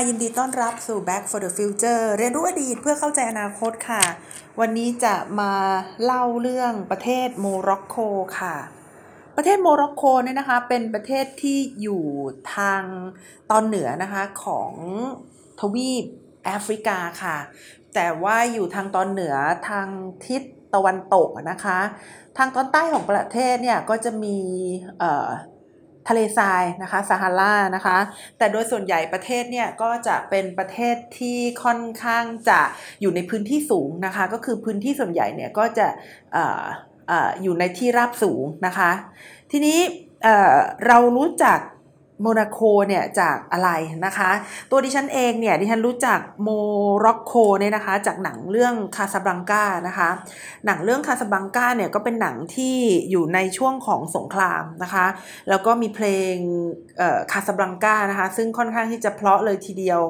ค่ะยินดีต้อนรับสู่ Back for the Future เรียนรู้อดีตเพื่อเข้าใจอนาคตค่ะ วันนี้จะมาเล่าเรื่องประเทศโมร็อกโกค่ะ ประเทศโมร็อกโกเนี่ยนะคะ เป็นประเทศที่อยู่ทางตอนเหนือนะคะของทวีปแอฟริกาค่ะ แต่ว่าอยู่ทางตอนเหนือทางทิศตะวันตกนะคะ ทางตอนใต้ของประเทศเนี่ยก็จะมี ทะเลทรายนะคะซาฮารานะคะ แต่โดยส่วนใหญ่ประเทศเนี่ยก็จะเป็นประเทศที่ค่อนข้างจะอยู่ในพื้นที่สูงนะคะ ก็คือพื้นที่ส่วนใหญ่เนี่ยก็จะอยู่ในที่ราบสูงนะคะ ทีนี้เรารู้จัก โมนาโกเนี่ยจากอะไรนะคะ ตัวดิฉันเองเนี่ยดิฉันรู้จักโมร็อกโกเนี่ยนะคะ จากหนังเรื่องคาซาบลังกานะคะ หนังเรื่องคาซาบลังกาเนี่ยก็เป็นหนังที่อยู่ในช่วงของสงครามนะคะ แล้วก็มีเพลงคาซาบลังกานะคะ ซึ่งค่อนข้างที่จะเพลาะเลยทีเดียว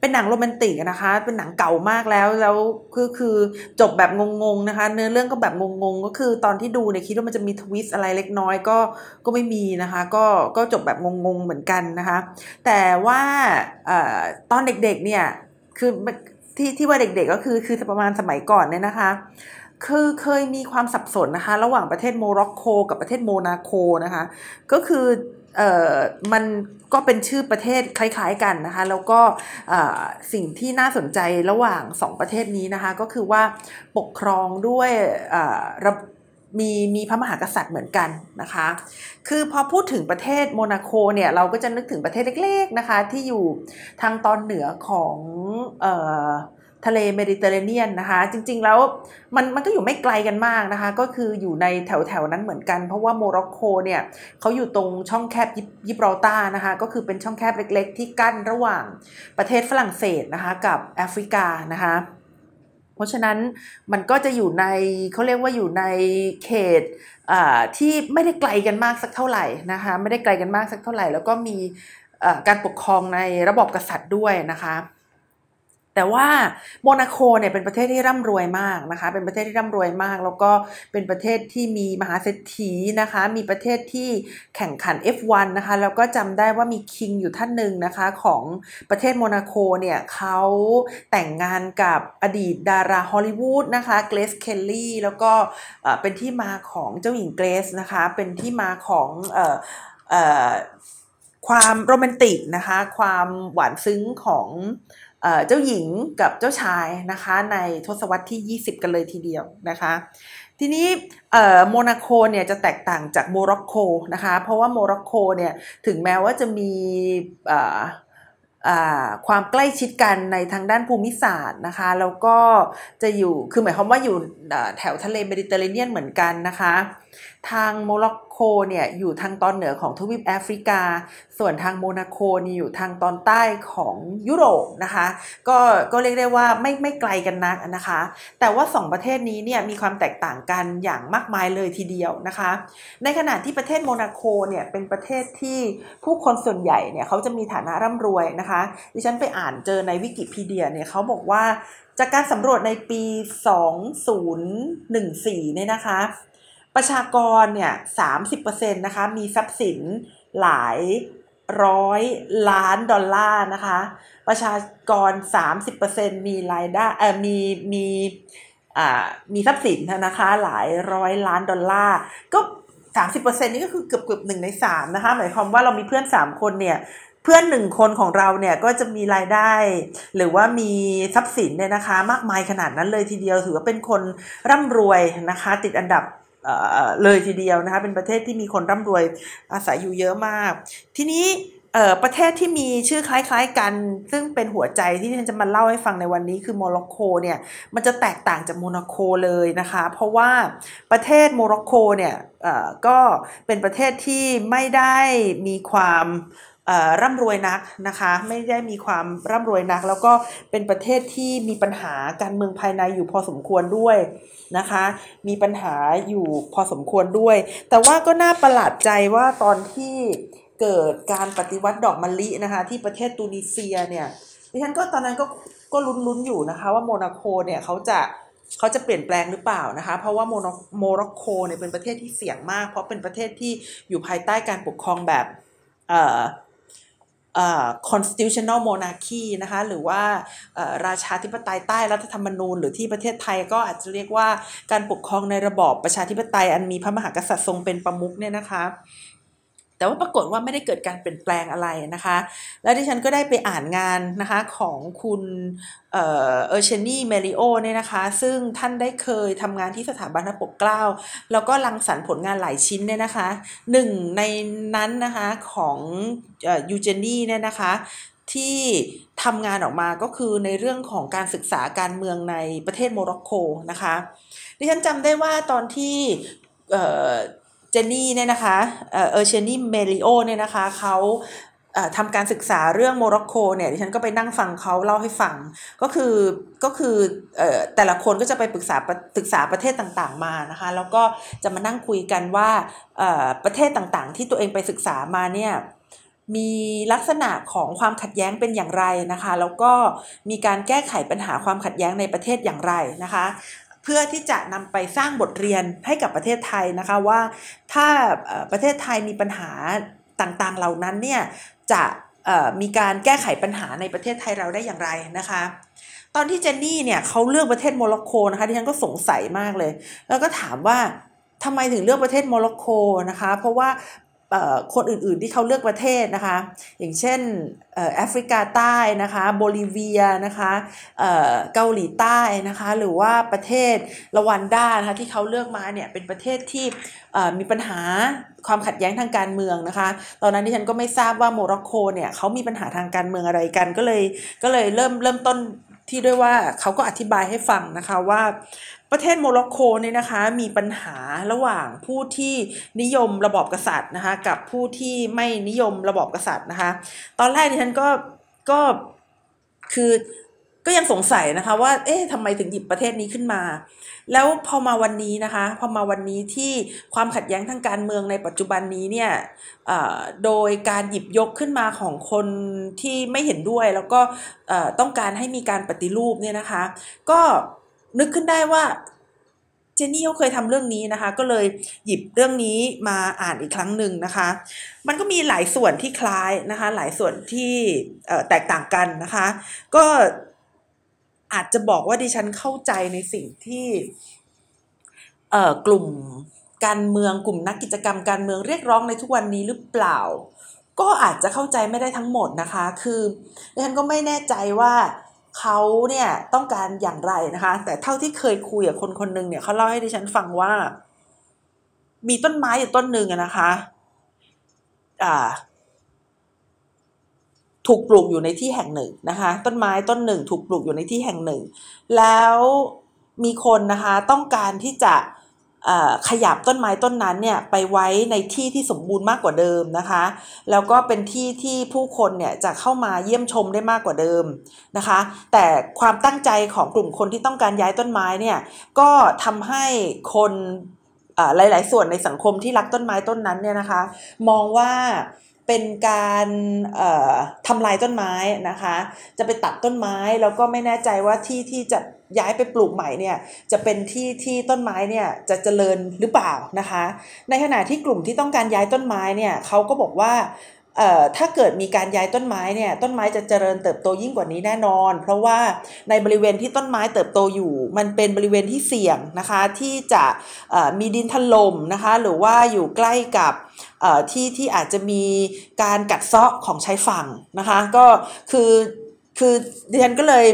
เป็นหนังโรแมนติกนะคะ เป็นหนังเก่ามากแล้วแล้วคือคือจบแบบงงๆนะคะ เนื้อเรื่องก็แบบงงๆก็คือตอนที่ดูเนี่ยคิดว่ามันจะมีทวิสต์อะไรเล็กน้อยก็ก็ไม่มีนะคะ ก็ก็จบแบบงงๆเหมือนมือนกันนะคะ แต่ว่าตอนเด็กๆเนี่ยคือที่ที่ว่าเด็กๆก็คือคือประมาณสมัยก่อนเนี่ยนะคะคือเคยมีความสับสนนะคะ ระหว่างประเทศโมร็อกโกกับประเทศโมนาโกนะคะ ก็คือเอ่อมันก็เป็นชื่อประเทศคล้ายๆกันนะคะ แล้วก็สิ่งที่น่าสนใจระหว่างสองประเทศนี้นะคะ ก็คือว่าปกครองด้วยระ มีมีพระมหากษัตริย์เหมือนกันนะคะ คือพอพูดถึงประเทศโมนาโกเนี่ยเราก็จะนึกถึงประเทศเล็กๆนะคะที่อยู่ทางตอนเหนือของออทะเลเมดิเตอร์เรเนียนนะคะ จริงๆแล้วมันมันก็อยู่ไม่ไกลกันมากนะคะ ก็คืออยู่ในแถวๆนั้นเหมือนกัน เพราะว่าโมร็อกโกเนี่ยเขาอยู่ตรงช่องแคบยิบรอตานะคะ ก็คือเป็นช่องแคบเล็กๆ ที่กั้นระหว่างประเทศฝรั่งเศสนะคะกับแอฟริกานะคะ เพราะฉะนั้นมันก็จะอยู่ในเขาเรียกว่าอยู่ในเขตที่ไม่ได้ไกลกันมากสักเท่าไหร่นะคะไม่ได้ไกลกันมากสักเท่าไหร่ แล้วก็มีการปกครองในระบบกษัตริย์ด้วยนะคะ แต่ว่าโมนาโกเนี่ยเป็นประเทศที่ร่ำรวยมากนะคะ เป็นประเทศที่ร่ำรวยมาก แล้วก็เป็นประเทศที่มีมหาเศรษฐีนะคะ มีประเทศที่แข่งขัน F1 นะคะ แล้วก็จำได้ว่ามีคิงอยู่ท่านหนึ่งนะคะของประเทศโมนาโกเนี่ยเขาแต่งงานกับอดีตดาราฮอลลีวูดนะคะเกรซเคลลี่แล้วก็เป็นที่มาของเจ้าหญิงเกรซนะคะ เป็นที่มาของความโรแมนติกนะคะ ความหวานซึ้งของ เจ้าหญิงกับเจ้าชายนะคะในทศวรรษที่ 20 กันเลยทีเดียวนะคะ ทีนี้โมนาโกเนี่ยจะแตกต่างจากโมร็อกโกนะคะ เพราะว่าโมร็อกโกเนี่ยถึงแม้ว่าจะมีความใกล้ชิดกันในทางด้านภูมิศาสตร์นะคะแล้วก็จะอยู่คือหมายความว่าอยู่แถวทะเลเมดิเตอร์เรเนียนเหมือนกันนะคะ ทางโมร็อกโกเนี่ยอยู่ทางตอนเหนือของทวีปแอฟริกา ส่วนทางโมนาโกนี่อยู่ทางตอนใต้ของยุโรปนะคะ ก็ก็เรียกได้ว่าไม่ไม่ไกลกันนักนะคะ แต่ว่า 2 ประเทศนี้เนี่ยมีความแตกต่างกันอย่างมากมายเลยทีเดียวนะคะ ในขณะที่ประเทศโมนาโกเนี่ยเป็นประเทศที่ผู้คนส่วนใหญ่เนี่ยเขาจะมีฐานะร่ำรวยนะคะ ดิฉันไปอ่านเจอในวิกิพีเดียเนี่ยเขาบอกว่าจากการสำรวจในปี 2014 เนี่ยนะคะ ประชากรเนี่ยสามสิบเปอร์เซ็นต์นะคะ มีทรัพย์สินหลายร้อยล้านดอลลาร์นะคะ ประชากรสามสิบเปอร์เซ็นต์มีรายได้เอ่อมีมีอ่ามีทรัพย์สินนะคะหลายร้อยล้านดอลลาร์ก็สามสิบเปอร์เซ็นต์นี่ก็คือเกือบเกือบหนึ่งในสามนะคะ หมายความว่าเรามีเพื่อนสามคนเนี่ย เพื่อนหนึ่งคนของเราเนี่ยก็จะมีรายได้ หรือว่ามีทรัพย์สินเนี่ยนะคะ มากมายขนาดนั้นเลยทีเดียวถือว่าเป็นคนร่ำรวยนะคะ ติดอันดับ เลยทีเดียวนะคะเป็นประเทศที่มีคนร่ำรวยอาศัยอยู่เยอะมาก ทีนี้ประเทศที่มีชื่อคล้าย ๆ กัน ซึ่งเป็นหัวใจที่ดิฉันจะมาเล่าให้ฟังในวันนี้คือโมร็อกโกเนี่ยมันจะแตกต่างจากโมนาโกเลยนะคะ เพราะว่าประเทศโมร็อกโกเนี่ยก็เป็นประเทศที่ไม่ได้มีความ ร่ำรวยนักนะคะไม่ได้มีความร่ำรวยนัก แล้วก็เป็นประเทศที่มีปัญหาการเมืองภายในอยู่พอสมควรด้วยนะคะ มีปัญหาอยู่พอสมควรด้วย แต่ว่าก็น่าประหลาดใจว่าตอนที่เกิดการปฏิวัติดอกมะลินะคะที่ประเทศตูนิเซียเนี่ยดิฉันก็ตอนนั้นก็ก็ลุ้นๆอยู่นะคะว่าโมนาโกเนี่ยเขาจะเขาจะเปลี่ยนแปลงหรือเปล่านะคะ เพราะว่าโมโมร็อกโกเนี่ยเป็นประเทศที่เสี่ยงมาก เพราะเป็นประเทศที่อยู่ภายใต้การปกครองแบบเอ่อ constitutional monarchy นะคะหรือว่าราชาธิปไตยใต้รัฐธรรมนูญ หรือที่ประเทศไทยก็อาจจะเรียกว่าการปกครองในระบอบประชาธิปไตยอันมีพระมหากษัตริย์ทรงเป็นประมุขเนี่ยนะคะ แต่ว่าปรากฏว่าไม่ได้เกิดการเปลี่ยนแปลงอะไรนะคะ แล้วที่ฉันก็ได้ไปอ่านงานนะคะของคุณเออเชนี่เมริโอเนี่ยนะคะ ซึ่งท่านได้เคยทำงานที่สถาบันพระปกเกล้า แล้วก็รังสรรค์ผลงานหลายชิ้นเนี่ยนะคะหนึ่งในนั้นนะคะของยูเจนี่เนี่ยนะคะที่ทำงานออกมาก็คือในเรื่องของการศึกษาการเมืองในประเทศโมร็อกโกนะคะดิฉันจำได้ว่าตอนที่ เจนนี่เนี่ยนะคะเออเชนี่เมริโอเนี่ยนะคะเขาทำการศึกษาเรื่องโมร็อกโกเนี่ยดิฉันก็ไปนั่งฟังเขาเล่าให้ฟัง ก็คือก็คือแต่ละคนก็จะไปปรึกษาศึกษาประเทศต่างๆมานะคะแล้วก็จะมานั่งคุยกันว่าประเทศต่างๆ ที่ตัวเองไปศึกษามาเนี่ยมีลักษณะของความขัดแย้งเป็นอย่างไรนะคะ แล้วก็มีการแก้ไขปัญหาความขัดแย้งในประเทศอย่างไรนะคะ เพื่อที่จะนำไปสร้างบทเรียนให้กับประเทศไทยนะคะว่าถ้าประเทศไทยมีปัญหาต่างๆเหล่านั้นเนี่ยจะมีการแก้ไขปัญหาในประเทศไทยเราได้อย่างไรนะคะตอนที่เจนนี่เนี่ยเขาเลือกประเทศโมร็อกโกนะคะดิฉันก็สงสัยมากเลย แล้วก็ถามว่าทำไมถึงเลือกประเทศโมร็อกโกนะคะ เพราะว่า คนอื่นๆที่เขาเลือกประเทศนะคะ อย่างเช่นแอฟริกาใต้นะคะโบลิเวียนะคะเกาหลีใต้นะคะหรือว่าประเทศรวันดานะคะที่เขาเลือกมาเนี่ยเป็นประเทศที่มีปัญหาความขัดแย้งทางการเมืองนะคะ ตอนนั้นที่ฉันก็ไม่ทราบว่าโมร็อกโกเนี่ยเขามีปัญหาทางการเมืองอะไรกันก็เลยก็เลยเริ่มเริ่มต้นที่ด้วยว่าเขาก็อธิบายให้ฟังนะคะว่าประเทศโมร็อกโกเนี่ยนะคะมีปัญหาระหว่างผู้ที่นิยมระบอบกษัตริย์นะคะกับผู้ที่ไม่นิยมระบอบกษัตริย์นะคะ ตอนแรกดิฉันก็ก็คือก็ยังสงสัยนะคะว่า เอ๊ะทำไมถึงหยิบประเทศนี้ขึ้นมา แล้วพอมาวันนี้นะคะ พอมาวันนี้ที่ความขัดแย้งทางการเมืองในปัจจุบันนี้เนี่ยโดยการหยิบยกขึ้นมาของคนที่ไม่เห็นด้วย แล้วก็ต้องการให้มีการปฏิรูปเนี่ยนะคะ ก็ นึกขึ้นได้ว่าเจนนี่เขาเคยทำเรื่องนี้นะคะ ก็เลยหยิบเรื่องนี้มาอ่านอีกครั้งหนึ่งนะคะ มันก็มีหลายส่วนที่คล้ายนะคะ หลายส่วนที่แตกต่างกันนะคะ ก็อาจจะบอกว่าดิฉันเข้าใจในสิ่งที่กลุ่มการเมืองกลุ่มนักกิจกรรมการเมืองเรียกร้องในทุกวันนี้หรือเปล่า ก็อาจจะเข้าใจไม่ได้ทั้งหมดนะคะ คือดิฉันก็ไม่แน่ใจว่า เขาเนี่ยต้องการอย่างไรนะคะ แต่เท่าที่เคยคุยกับคนคนหนึ่งเนี่ยเขาเล่าให้ดิฉันฟังว่า มีต้นไม้อยู่ต้นหนึ่งนะคะ อ่า ถูกปลูกอยู่ในที่แห่งหนึ่งนะคะ ต้นไม้ต้นหนึ่ง ถูกปลูกอยู่ในที่แห่งหนึ่ง แล้วมีคนนะคะ ต้องการที่จะ ขยับต้นไม้ต้นนั้นเนี่ยไปไว้ในที่ที่สมบูรณ์มากกว่าเดิมนะคะ แล้วก็เป็นที่ที่ผู้คนเนี่ยจะเข้ามาเยี่ยมชมได้มากกว่าเดิมนะคะ แต่ความตั้งใจของกลุ่มคนที่ต้องการย้ายต้นไม้เนี่ยก็ทำให้คนหลาย ๆ ส่วนในสังคมที่รักต้นไม้ต้นนั้นเนี่ยนะคะ มองว่า เป็นการทำลายต้นไม้นะคะ จะไปตัดต้นไม้แล้วก็ไม่แน่ใจว่าที่ที่จะย้ายไปปลูกใหม่เนี่ยจะเป็นที่ที่ต้นไม้เนี่ยจะเจริญหรือเปล่านะคะ ในขณะที่กลุ่มที่ต้องการย้ายต้นไม้เนี่ยเขาก็บอกว่า ถ้าเกิดมีการย้ายต้นไม้เนี่ยต้นไม้จะเจริญเติบโตยิ่งกว่านี้แน่นอน เพราะว่าในบริเวณที่ต้นไม้เติบโตอยู่ มันเป็นบริเวณที่เสี่ยงนะคะที่จะมีดินถล่มนะคะหรือว่าอยู่ใกล้กับที่ที่อาจจะมีการกัดเซาะของชายฝั่งนะคะก็คือคือดิฉันก็เลย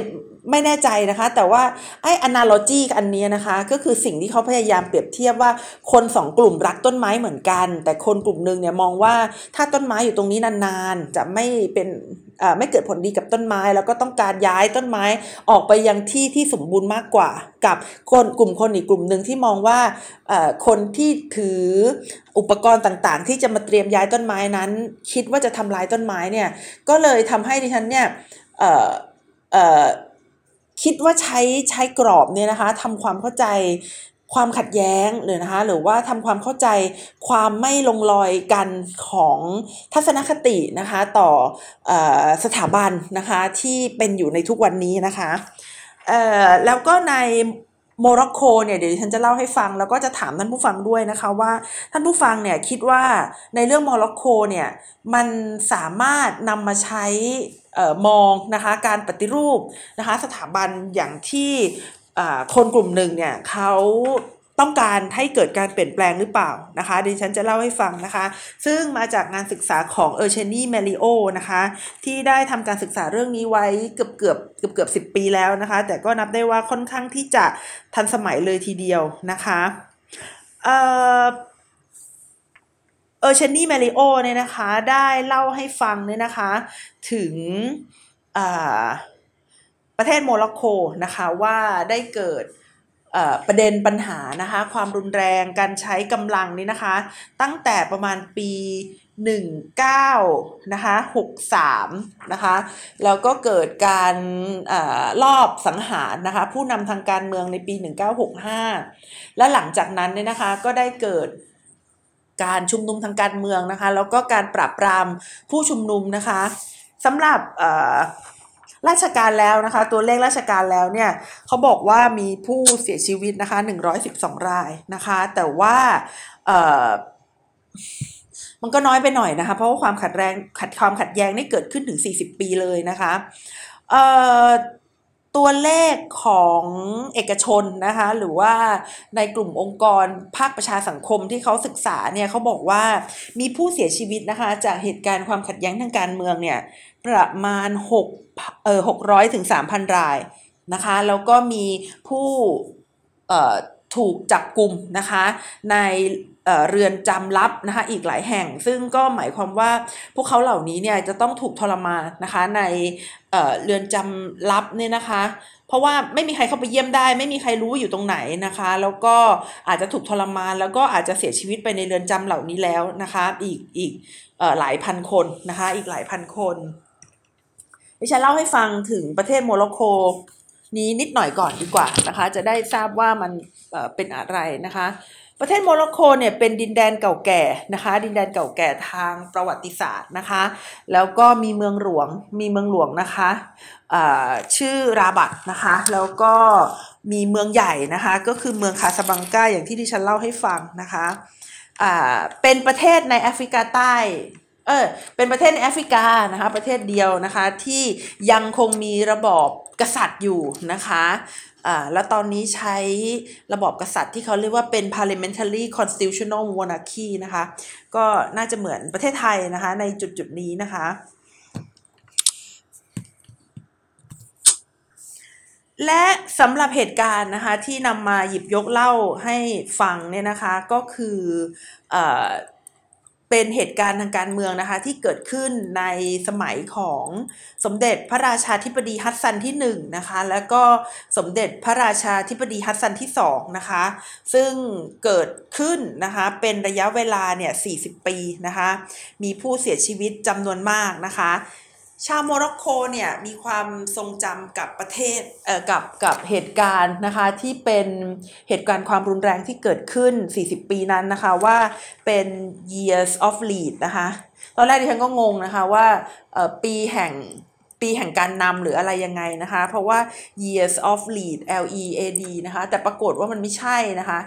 ไม่แน่ใจนะคะ แต่ว่าไอ้ analogy อันนี้นะคะ ก็คือสิ่งที่เขาพยายามเปรียบเทียบว่าคนสองกลุ่มรักต้นไม้เหมือนกัน แต่คนกลุ่มหนึ่งเนี่ยมองว่าถ้าต้นไม้อยู่ตรงนี้นานๆ จะไม่เป็นไม่เกิดผลดีกับต้นไม้ แล้วก็ต้องการย้ายต้นไม้ออกไปยังที่ที่สมบูรณ์มากกว่า กับคนกลุ่มคนอีกกลุ่มหนึ่งที่มองว่าคนที่ถืออุปกรณ์ต่างๆ ที่จะมาเตรียมย้ายต้นไม้นั้น คิดว่าจะทำลายต้นไม้เนี่ยก็เลยทำให้ดิฉันเนี่ย คิดว่าใช้ใช้กรอบเนี่ยนะคะทำความเข้าใจความขัดแย้งเลยนะคะหรือว่าทำความเข้าใจความไม่ลงรอยกันของทัศนคตินะคะต่อสถาบันนะคะที่เป็นอยู่ในทุกวันนี้นะคะแล้วก็ใน โมร็อกโกเนี่ยเดี๋ยวฉันจะเล่าให้ฟังแล้วก็จะถามท่านผู้ฟังด้วยนะคะว่าท่านผู้ฟังเนี่ยคิดว่าในเรื่องโมร็อกโกเนี่ยมันสามารถนำมาใช้มองนะคะการปฏิรูปนะคะสถาบันอย่างที่คนกลุ่มหนึ่งเนี่ยเขา ต้องการให้เกิดการเปลี่ยนแปลงหรือเปล่านะคะดิฉันจะเล่าให้ฟังนะคะ ซึ่งมาจากงานศึกษาของเออร์เชนี่เมลิโอนะคะที่ได้ทำการศึกษาเรื่องนี้ไว้เกือบเกือบเกือบเกือบสิบปีแล้วนะคะ แต่ก็นับได้ว่าค่อนข้างที่จะทันสมัยเลยทีเดียวนะคะเออเออร์เชนนี่เมลิโอเนี่ยนะคะได้เล่าให้ฟังเนี่ยนะคะถึงประเทศโมร็อกโกนะคะว่าได้เกิด ประเด็นปัญหานะคะความรุนแรงการใช้กำลังนี่นะคะ ตั้งแต่ประมาณปี 19นะคะ63นะคะแล้วก็เกิดการอรอบสังหารนะคะผู้นำทางการเมืองในปี 1965 และหลังจากนั้นเนี่ยนะคะก็ได้เกิดการชุมนุมทางการเมืองนะคะแล้วก็การปราบปรามผู้ชุมนุมนะคะสำหรับ ราชการแล้วนะคะ ตัวเลขราชการแล้วเนี่ยเขาบอกว่ามีผู้เสียชีวิตนะคะ 112 รายนะคะ แต่ว่ามันก็น้อยไปหน่อยนะคะ เพราะว่าความขัดแรงขัดความขัดแย้งนี่เกิดขึ้นถึง 40 ปีเลยนะคะเอ่อ ตัวเลขของเอกชนนะคะหรือว่าในกลุ่มองค์กรภาคประชาสังคมที่เขาศึกษาเนี่ยเขาบอกว่ามีผู้เสียชีวิตนะคะจากเหตุการณ์ความขัดแย้งทางการเมืองเนี่ยประมาณ6เอ่อ600ถึง3,000 รายนะคะแล้วก็มีผู้เอ่อถูกจับกลุ่มนะคะใน เรือนจำลับนะคะอีกหลายแห่ง ซึ่งก็หมายความว่าพวกเขาเหล่านี้เนี่ยจะต้องถูกทรมานนะคะในเรือนจำลับเนี่ยนะคะ เพราะว่าไม่มีใครเข้าไปเยี่ยมได้ ไม่มีใครรู้อยู่ตรงไหนนะคะ แล้วก็อาจจะถูกทรมาน แล้วก็อาจจะเสียชีวิตไปในเรือนจำเหล่านี้แล้วนะคะอีกอีกหลายพันคนนะคะอีกหลายพันคนดิฉันเล่าให้ฟังถึงประเทศโมร็อกโกนี้นิดหน่อยก่อนดีกว่านะคะ จะได้ทราบว่ามันเป็นอะไรนะคะ ประเทศโมร็อกโกเนี่ยเป็นดินแดนเก่าแก่นะคะ ดินแดนเก่าแก่ทางประวัติศาสตร์นะคะ แล้วก็มีเมืองหลวงมีเมืองหลวงนะคะชื่อราบัตนะคะ แล้วก็มีเมืองใหญ่นะคะ ก็คือเมืองคาสบังกาอย่างที่ดิฉันเล่าให้ฟังนะคะเป็นประเทศในแอฟริกาใต้ เออเป็นประเทศในแอฟริกานะคะ ประเทศเดียวนะคะที่ยังคงมีระบอบกษัตริย์อยู่นะคะอ่าแล้วตอนนี้ใช้ระบอบกษัตริย์ที่เขาเรียกว่าเป็น parliamentary constitutional monarchy นะคะ ก็น่าจะเหมือนประเทศไทยนะคะ ในจุดจุดนี้นะคะ และสำหรับเหตุการณ์นะคะที่นำมาหยิบยกเล่าให้ฟังเนี่ยนะคะ ก็คืออ เป็นเหตุการณ์ทางการเมืองนะคะ ที่เกิดขึ้นในสมัยของสมเด็จพระราชาธิบดีฮัสซันที่1นนะคะ แล้วก็สมเด็จพระราชาธิบดีฮัสซันที่2นะคะ ซึ่งเกิดขึ้นนะคะเป็นระยะเวลาเนี่ย40 ปีนะคะ มีผู้เสียชีวิตจำนวนมากนะคะ ชาวโมร็อกโกเนี่ยมีความทรงจำกับประเทศเอ่อกับกับเหตุการณ์นะคะที่เป็นเหตุการณ์ความรุนแรงที่เกิดขึ้น 40 ปีนั้นนะคะว่าเป็น years of lead นะคะตอนแรกดิฉันก็งงนะคะว่าปีแห่งปีแห่งการนำหรืออะไรยังไงนะคะ เพราะว่า years of lead L E A D นะคะแต่ปรากฏว่ามันไม่ใช่นะคะ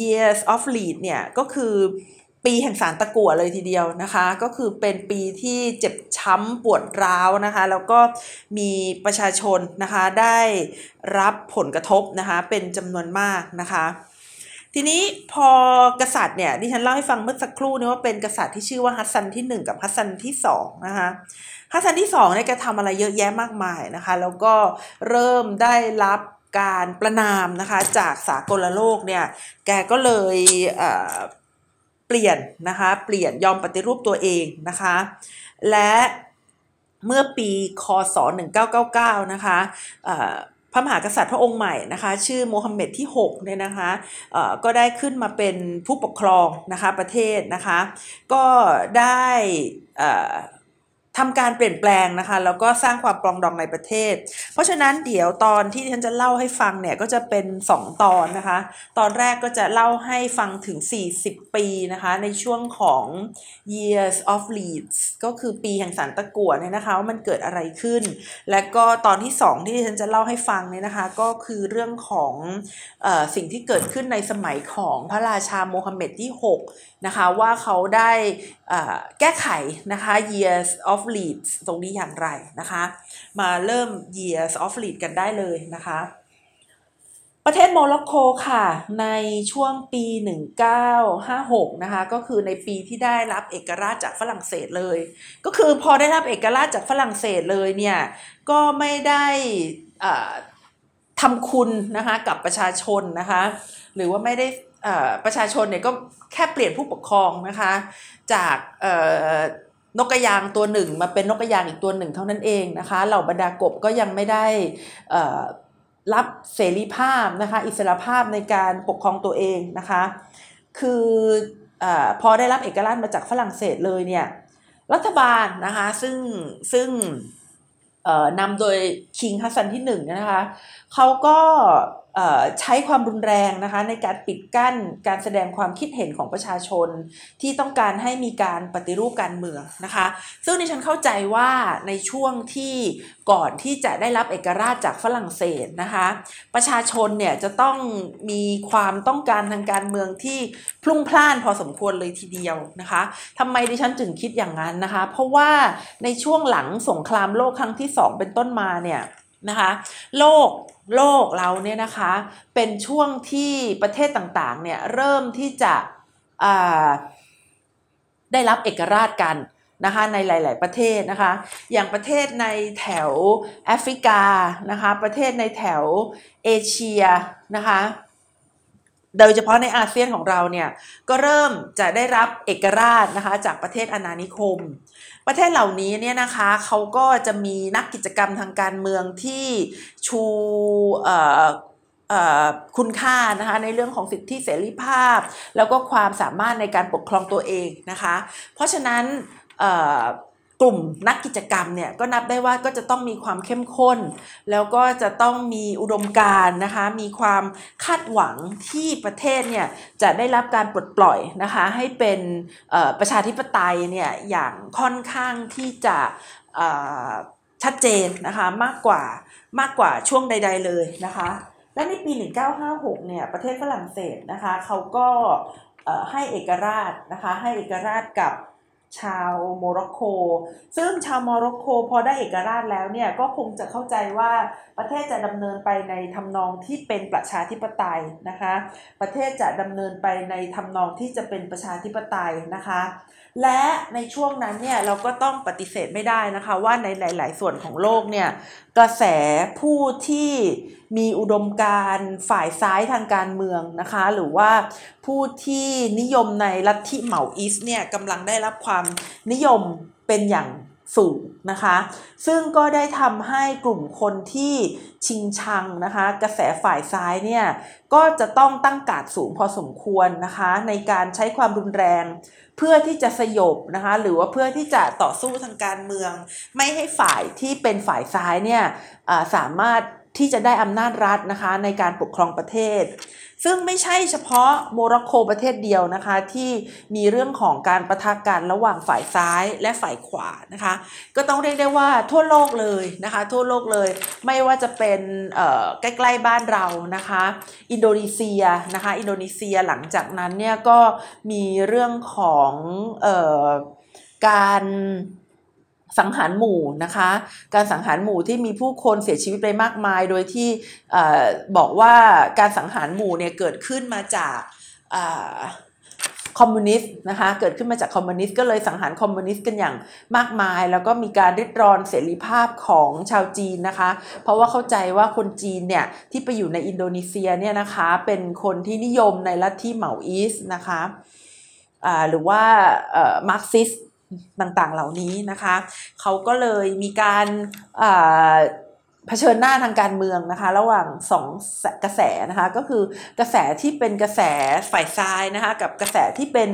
years of lead เนี่ยก็คือ ปีแห่งสารตะกั่วเลยทีเดียวนะคะ ก็คือเป็นปีที่เจ็บช้ำปวดร้าวนะคะ แล้วก็มีประชาชนนะคะได้รับผลกระทบนะคะ เป็นจำนวนมากนะคะทีนี้พอกษัตริย์เนี่ยดิฉันเล่าให้ฟังเมื่อสักครู่นี้ว่าเป็นกษัตริย์ที่ชื่อว่าฮัสซันที่ 1 กับฮัสซันที่2นะคะฮัสซันที่2เนี่ยแกทำอะไรเยอะแยะมากมายนะคะแล้วก็เริ่มได้รับการประณามนะคะจากสากลโลกเนี่ยแกก็เลยเปลี่ยนนะคะเปลี่ยนยอมปฏิรูปตัวเองนะคะและเมื่อปีคศ 1999 นะคะพระมหากษัตริย์พระองค์ใหม่นะคะชื่อโมฮัมเหม็ดที่6เนี่ยนะคะก็ได้ขึ้นมาเป็นผู้ปกครองนะคะประเทศนะคะก็ได้ ทำการเปลี่ยนแปลงนะคะ แล้วก็สร้างความปรองดองในประเทศ เพราะฉะนั้นเดี๋ยวตอนที่ฉันจะเล่าให้ฟังเนี่ยก็จะเป็น 2 ตอนนะคะ ตอนแรกก็จะเล่าให้ฟังถึง 40 ปีนะคะ ในช่วงของ years of leads ก็คือปีแห่งสันตะกั่วเนี่ยนะคะว่ามันเกิดอะไรขึ้น และก็ตอนที่ 2 ที่ฉันจะเล่าให้ฟังเนี่ยนะคะ ก็คือเรื่องของอสิ่งที่เกิดขึ้นในสมัยของพระราชาโมฮัมเหม็ดที่ 6 นะคะว่าเขาได้แก้ไขนะคะ years of leads ตรงนี้อย่างไรนะคะ มาเริ่ม years of lead กันได้เลยนะคะ ประเทศโมร็อกโกค่ะ ในช่วงปี 1956 นะคะ ก็คือในปีที่ได้รับเอกราชจากฝรั่งเศสเลย ก็คือพอได้รับเอกราชจากฝรั่งเศสเลยเนี่ย ก็ไม่ได้ทำคุณนะคะกับประชาชนนะคะ หรือว่าไม่ได้ ประชาชนเนี่ยก็แค่เปลี่ยนผู้ปกครองนะคะ จากนกกระยางตัวหนึ่งมาเป็นนกกระยางอีกตัวหนึ่งเท่านั้นเองนะคะเหล่าบรรดากบก็ยังไม่ได้รับเสรีภาพนะคะอิสรภาพในการปกครองตัวเองนะคะ คืออพอได้รับเอกราชมาจากฝรั่งเศสเลยเนี่ยรัฐบาลนะคะซึ่งซึ่งนำโดยคิงฮัสซันที่หนึ่งนะคะเขาก็ ใช้ความรุนแรงนะคะในการปิดกั้นการแสดงความคิดเห็นของประชาชน ที่ต้องการให้มีการปฏิรูปการเมืองนะคะ ซึ่งในฉันเข้าใจว่าในช่วงที่ก่อนที่จะได้รับเอกราชจากฝรั่งเศสนะคะประชาชนเนี่ยจะต้องมีความต้องการทางการเมืองที่พลุ่งพล่านพอสมควรเลยทีเดียวนะคะทำไมดิฉันถึงคิดอย่างนั้นนะคะ เพราะว่าในช่วงหลังสงครามโลกครั้งที่สองเป็นต้นมาเนี่ย นะคะโลกโลกเราเนี่ยนะคะเป็นช่วงที่ประเทศต่างๆเนี่ยเริ่มที่จะได้รับเอกราชกันนะคะในหลาย ๆ ประเทศนะคะอย่างประเทศในแถวแอฟริกานะคะประเทศในแถวเอเชียนะคะโดยเฉพาะในอาเซียนของเราเนี่ยก็เริ่มจะได้รับเอกราชนะคะจากประเทศอาณานิคม ประเทศเหล่านี้เนี่ยนะคะเขาก็จะมีนักกิจกรรมทางการเมืองที่ชูคุณค่านะคะในเรื่องของสิทธิเสรีภาพ แล้วก็ความสามารถในการปกครองตัวเองนะคะ เพราะฉะนั้น กลุ่มนักกิจกรรมเนี่ยก็นับได้ว่าก็จะต้องมีความเข้มข้น แล้วก็จะต้องมีอุดมการนะคะ มีความคาดหวังที่ประเทศเนี่ยจะได้รับการปลดปล่อยนะคะให้เป็นประชาธิปไตยเนี่ยอย่างค่อนข้างที่จะชัดเจนนะคะมากกว่ามากกว่าช่วงใด ๆเลยนะคะ และในปี 1956 เนี่ยประเทศฝรั่งเศสนะคะเขาก็ให้เอกราชนะคะให้เอกราชกับ ชาวโมร็อกโก ซึ่งชาวโมร็อกโกพอได้เอกราชแล้วเนี่ยก็คงจะเข้าใจว่าประเทศจะดำเนินไปในทำนองที่เป็นประชาธิปไตยนะคะ ประเทศจะดำเนินไปในทำนองที่จะเป็นประชาธิปไตยนะคะ และในช่วงนั้นเนี่ยเราก็ต้องปฏิเสธไม่ได้นะคะว่าในหลาย ๆ ส่วนของโลกเนี่ยกระแสผู้ที่ มีอุดมการฝ่ายซ้ายทางการเมืองนะคะ หรือว่าผู้ที่นิยมในลัทธิเหมาอิสเนี่ยกำลังได้รับความนิยมเป็นอย่างสูงนะคะ ซึ่งก็ได้ทำให้กลุ่มคนที่ชิงชังนะคะ กระแสฝ่ายซ้ายเนี่ยก็จะต้องตั้งกาดสูงพอสมควรนะคะ ในการใช้ความรุนแรง เพื่อที่จะสยบนะคะ หรือว่าเพื่อที่จะต่อสู้ทางการเมือง ไม่ให้ฝ่ายที่เป็นฝ่ายซ้ายเนี่ยสามารถ ที่จะได้อำนาจรัฐนะคะในการปกครองประเทศ ซึ่งไม่ใช่เฉพาะโมร็อกโกประเทศเดียวนะคะ ที่มีเรื่องของการประทะกันระหว่างฝ่ายซ้ายและฝ่ายขวานะคะ ก็ต้องเรียกได้ว่าทั่วโลกเลยนะคะ ทั่วโลกเลย ไม่ว่าจะเป็นใกล้ๆบ้านเรานะคะ อินโดนีเซียนะคะ อินโดนีเซียหลังจากนั้นเนี่ยก็มีเรื่องของออการ สังหารหมู่นะคะ การสังหารหมู่ที่มีผู้คนเสียชีวิตไปมากมาย โดยที่บอกว่าการสังหารหมู่เนี่ยเกิดขึ้นมาจากคอมมิวนิสต์นะคะเกิดขึ้นมาจากคอมมิวนิสต์ก็เลยสังหารคอมมิวนิสต์กันอย่างมากมาย แล้วก็มีการริดรอนเสรีภาพของชาวจีนนะคะ เพราะว่าเข้าใจว่าคนจีนเนี่ยที่ไปอยู่ในอินโดนีเซียเนี่ยนะคะเป็นคนที่นิยมในลัทธิ Maoist นะคะหรือว่ามาร์กซิสต์ ต่างๆเหล่านี้นะคะเขาก็เลยมีการเผชิญหน้าทางการเมืองนะคะ ระหว่างสองกระแสนะคะก็คือกระแสที่เป็นกระแสฝ่ายซ้ายนะคะกับกระแสที่เป็น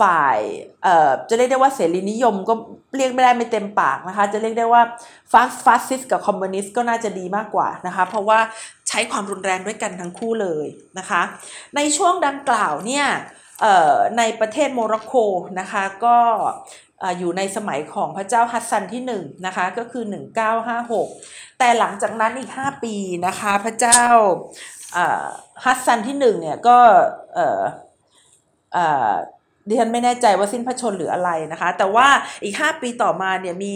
ฝ่ายเอ่อจะเรียกได้ว่าเสรีนิยมก็เรียกไม่ได้ไม่เต็มปากนะคะ จะเรียกได้ว่าฟาสฟาสซิสต์กับคอมมิวนิสต์ก็น่าจะดีมากกว่านะคะ เพราะว่าใช้ความรุนแรงด้วยกันทั้งคู่เลยนะคะ ในช่วงดังกล่าวเนี่ยในประเทศโมร็อกโกนะคะก็ อยู่ในสมัยของพระเจ้าฮัสซันที่1นะคะก็คือ 1956 แต่หลังจากนั้นอีก 5 ปีนะคะพระเจ้าฮัสซันที่1เนี่ยก็ดิฉันไม่แน่ใจว่าสิ้นพระชนม์หรืออะไรนะคะ แต่ว่าอีก 5 ปีต่อมาเนี่ยมี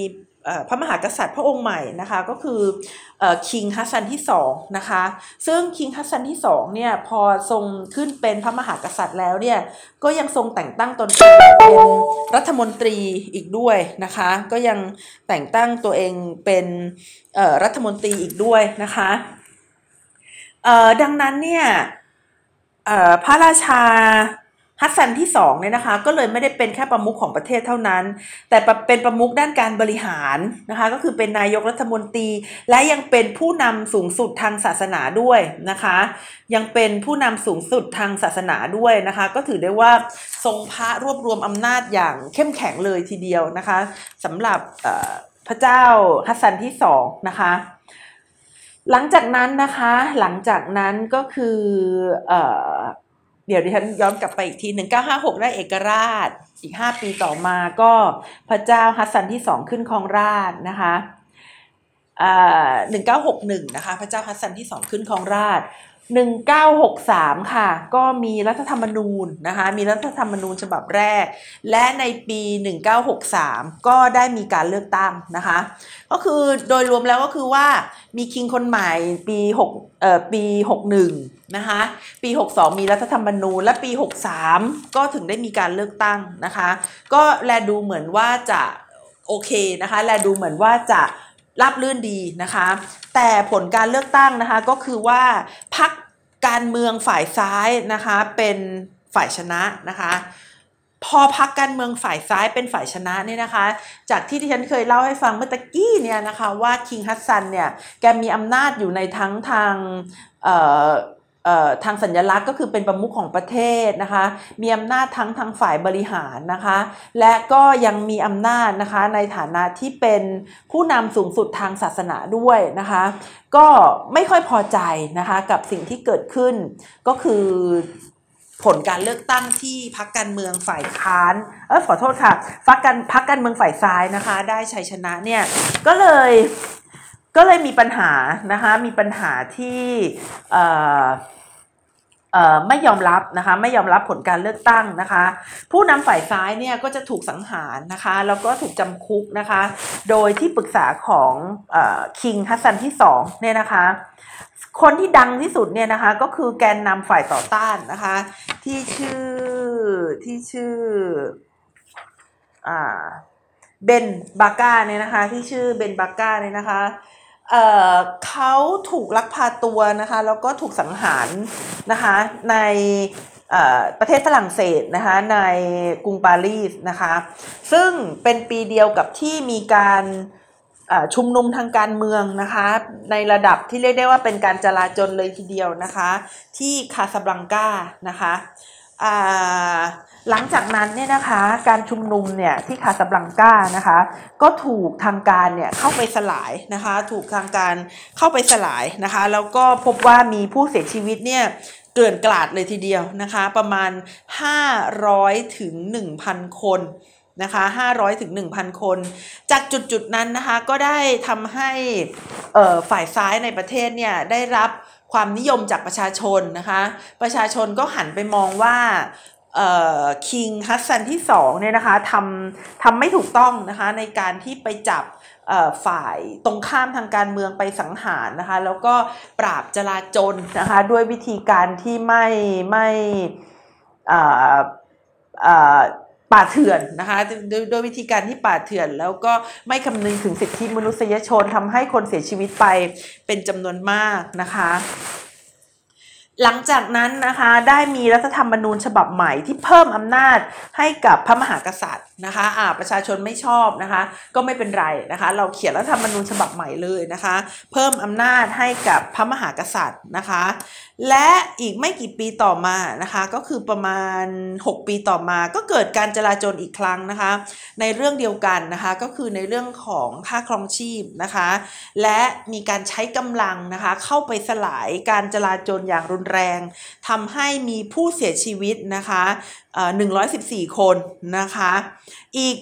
พระมหากษัตริย์พระองค์ใหม่นะคะก็คือ King ฮัสซันที่2นะคะซึ่ง King ฮัสซันที่2เนี่ยพอทรงขึ้นเป็นพระมหากษัตริย์แล้วเนี่ยก็ยังทรงแต่งตั้งตนเองเป็นรัฐมนตรีอีกด้วยนะคะก็ยังแต่งตั้งตัวเองเป็นรัฐมนตรีอีกด้วยนะคะดังนั้นเนี่ยพระราชา ฮัสซันที่2เนี่ยนะคะก็เลยไม่ได้เป็นแค่ประมุขของประเทศเท่านั้น แต่เป็นประมุขด้านการบริหารนะคะก็คือเป็นนายกรัฐมนตรี และยังเป็นผู้นำสูงสุดทางศาสนาด้วยนะคะ ยังเป็นผู้นำสูงสุดทางศาสนาด้วยนะคะ ก็ถือได้ว่าทรงพระรวบรวมอำนาจอย่างเข้มแข็งเลยทีเดียวนะคะสำหรับพระเจ้าฮัสซันที่สองนะคะหลังจากนั้นนะคะหลังจากนั้นก็คือ เดี๋ยวดิฉันย้อนกลับไปอีกที 1956 ได้เอกราช อีก 5 ปีต่อมาก็พระเจ้าฮัสซันที่2ขึ้นครองราชนะคะ1961 นะคะ พระเจ้าฮัสซันที่2ขึ้นครองราช 1963 ค่ะ ก็มีรัฐธรรมนูญนะคะ มีรัฐธรรมนูญฉบับแรก และในปี 1963 ก็ได้มีการเลือกตั้งนะคะ ก็คือโดยรวมแล้วก็คือว่ามีคิงคนใหม่ปี6เอ่อปี 61 นะคะปี 62 มีรัฐธรรมนูญและปี 63 ก็ถึงได้มีการเลือกตั้งนะคะ ก็แลดูเหมือนว่าจะโอเคนะคะ แลดูเหมือนว่าจะรับลื่นดีนะคะ แต่ผลการเลือกตั้งนะคะก็คือว่าพักการเมืองฝ่ายซ้ายนะคะเป็นฝ่ายชนะนะคะพอพักการเมืองฝ่ายซ้ายเป็นฝ่ายชนะเนี่ยนะคะ จากที่ที่ฉันเคยเล่าให้ฟังเมื่อตะกี้เนี่ยนะคะว่าคิงฮัสซันเนี่ยแกมีอำนาจอยู่ในทั้งทาง ทางสัญลักษณ์ก็คือเป็นประมุขของประเทศนะคะ มีอำนาจทั้งทางฝ่ายบริหารนะคะ และก็ยังมีอำนาจนะคะในฐานะที่เป็นผู้นำสูงสุดทางศาสนาด้วยนะคะ ก็ไม่ค่อยพอใจนะคะกับสิ่งที่เกิดขึ้น ก็คือผลการเลือกตั้งที่พักการเมืองฝ่ายค้าน เออขอโทษค่ะพักการพักการเมืองฝ่ายซ้ายนะคะ ได้ชัยชนะเนี่ย ก็เลย ก็เลยมีปัญหานะคะมีปัญหาที่ไม่ยอมรับนะคะไม่ยอมรับผลการเลือกตั้งนะคะ ผู้นำฝ่ายซ้ายเนี่ยก็จะถูกสังหารนะคะแล้วก็ถูกจำคุกนะคะ โดยที่ปรึกษาของคิงฮัสซันที่สองเนี่ยนะคะ คนที่ดังที่สุดเนี่ยนะคะก็คือแกนนำฝ่ายต่อต้านนะคะ ที่ชื่อที่ชื่อเบนบาก้าเนี่ยนะคะ ที่ชื่อเบนบาก้าเนี่ยนะคะ เเขาถูกลักพาตัวนะคะแล้วก็ถูกสังหารนะคะในประเทศฝรั่งเศสนะคะในกรุงปารีสนะคะซึ่งเป็นปีเดียวกับที่มีการชุมนุมทางการเมืองนะคะในระดับที่เรียกได้ว่าเป็นการจลาจลเลยทีเดียวนะคะที่คาสบลังกานะคะ หลังจากนั้นเนี่ยนะคะการชุมนุมเนี่ยที่คาสบลังกานะคะก็ถูกทางการเนี่ยเข้าไปสลายนะคะถูกทางการเข้าไปสลายนะคะแล้วก็พบว่ามีผู้เสียชีวิตเนี่ยเกินกลาดเลยทีเดียวนะคะประมาณ 500ถึง1,000 คนนะคะ500ถึง1,000 คน จากจุดจุดนั้นนะคะก็ได้ทำให้ฝ่ายซ้ายในประเทศเนี่ยได้รับความนิยมจากประชาชนนะคะ ประชาชนก็หันไปมองว่า คิงฮัสซันที่สองเนี่ยนะคะทำทำไม่ถูกต้องนะคะในการที่ไปจับฝ่ายตรงข้ามทางการเมืองไปสังหารนะคะ แล้วก็ปราบจลาจลนะคะ ด้วยวิธีการที่ไม่ไม่ป่าเถื่อนนะคะโดยโดยวิธีการที่ป่าเถื่อน แล้วก็ไม่คำนึงถึงสิทธิมนุษยชนทำให้คนเสียชีวิตไปเป็นจำนวนมากนะคะ หลังจากนั้นนะคะได้มีรัฐธรรมนูญฉบับใหม่ที่เพิ่มอำนาจให้กับพระมหากษัตริย์นะคะอ่าประชาชนไม่ชอบนะคะ ก็ไม่เป็นไรนะคะ เราเขียนรัฐธรรมนูญฉบับใหม่เลยนะคะ เพิ่มอำนาจให้กับพระมหากษัตริย์นะคะ และอีกไม่กี่ปีต่อมานะคะก็คือประมาณ 6 ปีต่อมา ก็เกิดการจลาจลอีกครั้งนะคะ ในเรื่องเดียวกันนะคะก็คือในเรื่องของค่าครองชีพนะคะ และมีการใช้กำลังนะคะเข้าไปสลายการจลาจลอย่างรุนแรงทำให้มีผู้เสียชีวิตนะคะ114 คนนะคะ อีก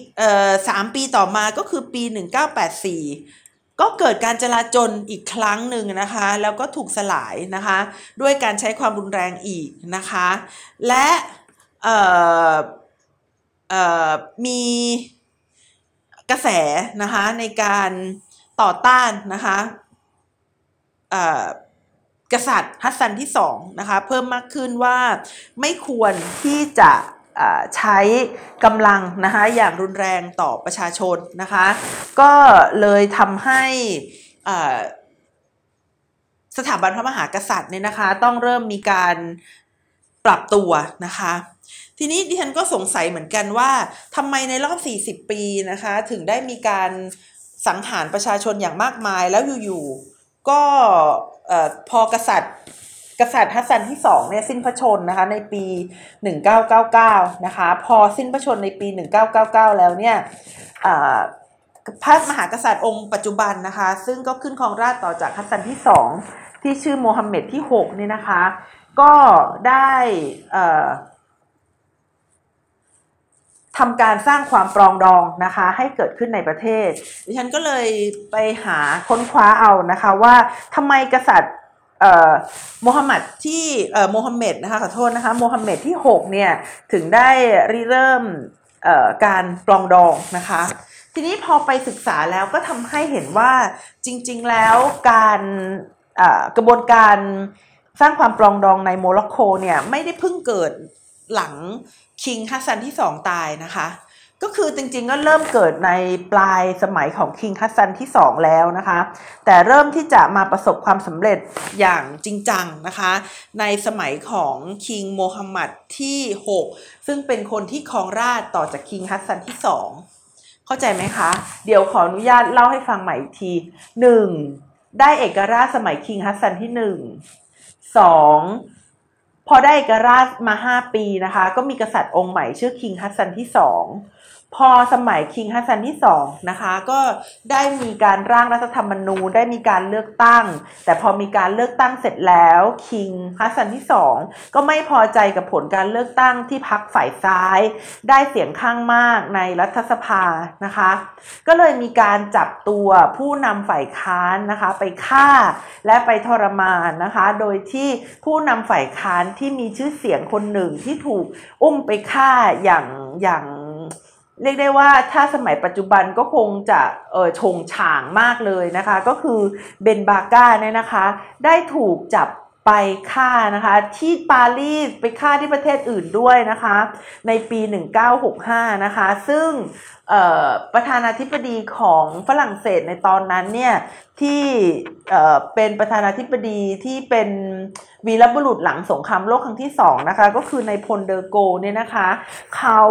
สามปีต่อมาก็คือปี 1984 ก็เกิดการจลาจลอีกครั้งหนึ่งนะคะ แล้วก็ถูกสลายนะคะ ด้วยการใช้ความรุนแรงอีกนะคะ และมีกระแสนะคะในการต่อต้านนะคะกษัตริย์ฮัสซันที่สองนะคะเพิ่มมากขึ้นว่าไม่ควรที่จะ ใช้กำลังนะคะอย่างรุนแรงต่อประชาชนนะคะก็เลยทำให้สถาบันพระมหากษัตริย์เนี่ยนะคะต้องเริ่มมีการปรับตัวนะคะทีนี้ดิฉันก็สงสัยเหมือนกันว่าทำไมในรอบ 40 ปีนะคะถึงได้มีการสังหารประชาชนอย่างมากมายแล้วอยู่ๆก็พอกษัตริย์ กษัตริย์ฮัสซันที่สองเนี่ยสิ้นพระชนนะคะในปี 1999 นะคะพอสิ้นพระชนในปี 1999 แล้วเนี่ยพระมหากษัตริย์องค์ปัจจุบันนะคะ ซึ่งก็ขึ้นครองราชต่อจากฮัสซันที่สองที่ชื่อโมฮัมเหม็ดที่6นี่นะคะ ก็ได้ทำการสร้างความปรองดองนะคะให้เกิดขึ้นในประเทศ ดิฉันก็เลยไปหาค้นคว้าเอานะคะว่าทำไมกษัตริย์ โมฮัมหมัดที่โมฮัมเหม็ดนะคะขอโทษนะคะโมฮัมเหม็ดที่ 6 เนี่ย ถึงได้ริเริ่มการปรองดองนะคะ ทีนี้พอไปศึกษาแล้วก็ทำให้เห็นว่าจริง ๆ แล้วการกระบวนการสร้างความปรองดองในโมร็อกโกเนี่ย ไม่ได้เพิ่งเกิดหลัง King ฮัสซันที่สองตายนะคะ ก็คือจริงๆก็เริ่มเกิดในปลายสมัยของ King ฮัสซันที่สองแล้วนะคะ แต่เริ่มที่จะมาประสบความสำเร็จอย่างจริงจังนะคะ ในสมัยของ King โมฮัมหมัดที่ 6 ซึ่งเป็นคนที่ครองราชย์ต่อจาก King ฮัสซันที่สองเข้าใจไหมคะ เดี๋ยวขออนุญาตเล่าให้ฟังใหม่อีกที 1. ได้เอกราชสมัย King ฮัสซันที่ 1 2 พอได้เอกราชมา 5 ปีนะคะ ก็มีกษัตริย์องค์ใหม่ชื่อ King ฮัสซันที่ 2 พอสมัย King ฮัสซันที่สองนะคะก็ได้มีการร่างรัฐธรรมนูญได้มีการเลือกตั้ง แต่พอมีการเลือกตั้งเสร็จแล้ว King ฮัสซันที่สองก็ไม่พอใจกับผลการเลือกตั้งที่พรรคฝ่ายซ้าย ได้เสียงข้างมากในรัฐสภานะคะ ก็เลยมีการจับตัวผู้นำฝ่ายค้านนะคะไปฆ่าและไปทรมานนะคะ โดยที่ผู้นำฝ่ายค้านที่มีชื่อเสียงคนหนึ่งที่ถูกอุ้มไปฆ่าอย่างอย่าง เรียกได้ว่าถ้าสมัยปัจจุบันก็คงจะเออชงฉ่างมากเลยนะคะ ก็คือเบนบาก้าเนี่ยนะคะ ได้ถูกจับไปฆ่านะคะที่ปารีสไปฆ่าที่ประเทศอื่นด้วยนะคะ ในปี 1965 นะคะ ซึ่งประธานาธิบดีของฝรั่งเศสในตอนนั้นเนี่ยที่เป็นประธานาธิบดีที่เป็นวีรบุรุษหลังสงครามโลกครั้งที่สองนะคะ ก็คือในพลเดอโกเนี่ยนะคะเขา